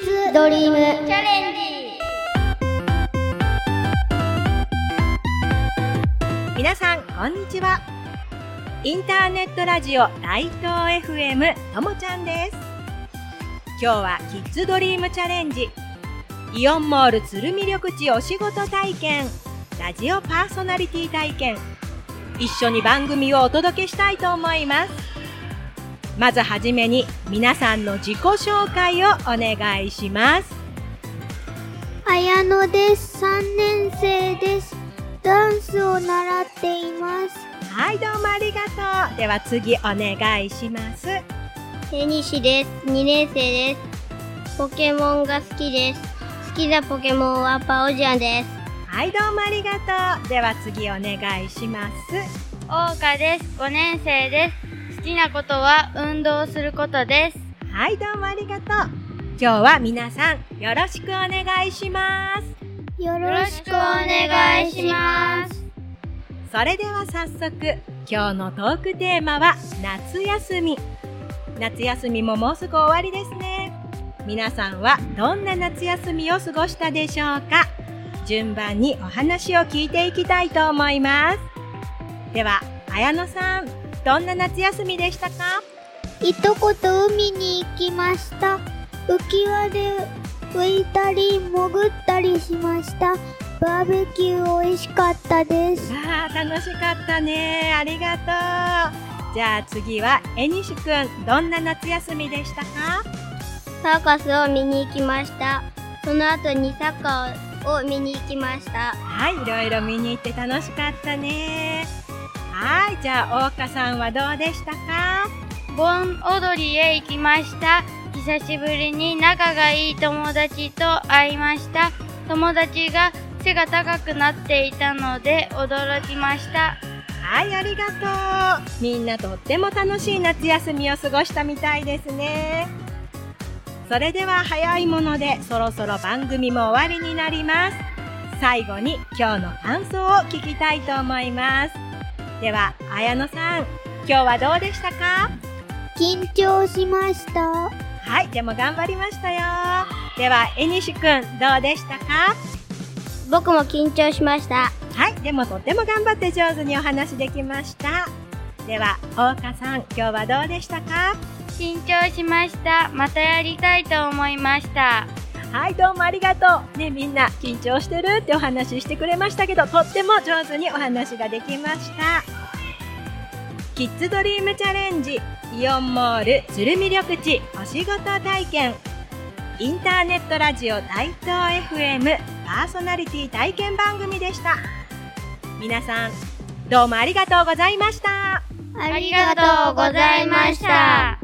ッズドリーム。チャレンジ皆さんこんにちは。インターネットラジオ大東 FM ともちゃんです。今日はキッズドリームチャレンジ。イオンモール鶴見緑地お仕事体験。ラジオパーソナリティ体験。一緒に番組をお届けしたいと思います。まずはじめに皆さんの自己紹介をお願いします。綾野です。3年生です。ダンスを習っています。はいどうもありがとう。では次お願いします。手西です。2年生です。ポケモンが好きです。好きなポケモンはパオジャンです。はいどうもありがとう。では次お願いします。大岡です。5年生です。好きなことは運動することです。はいどうもありがとう。今日は皆さんよろしくお願いします。よよろしくお願いします。それでは早速今日のトークテーマは夏休み。夏休みももうすぐ終わりですね。皆さんはどんな夏休みを過ごしたでしょうか。順番にお話を聞いていきたいと思います。では綾野さんどんな夏休みでしたか？いとこと海に行きました。浮き輪で浮いたり潜ったりしました。バーベキュー美味しかったです。あー楽しかったね。ありがとう。じゃあ次はえにしくんどんな夏休みでしたか？サーカスを見に行きました。その後にサッカーを見に行きました。はいいろいろ見に行って楽しかったねはいじゃあ大岡さんはどうでしたか？盆踊りへ行きました。久しぶりに仲がいい友達と会いました。友達が背が高くなっていたので驚きました。はいありがとうみんなとっても楽しい夏休みを過ごしたみたいですねそれでは早いものでそろそろ番組も終わりになります最後に今日の感想を聞きたいと思いますでは綾野さん今日はどうでしたか？緊張しました。はいでも頑張りましたよ。ではえにしくんどうでしたか？僕も緊張しました。はいでもとっても頑張って上手にお話できました。では大岡さん今日はどうでしたか？緊張しました。またやりたいと思いました。はい、どうもありがとう。ね、みんな緊張してるってお話ししてくれましたけど、とっても上手にお話ができました。キッズドリームチャレンジ、イオンモール鶴見緑地お仕事体験。インターネットラジオ大東 FM パーソナリティ体験番組でした。皆さん、どうもありがとうございました。ありがとうございました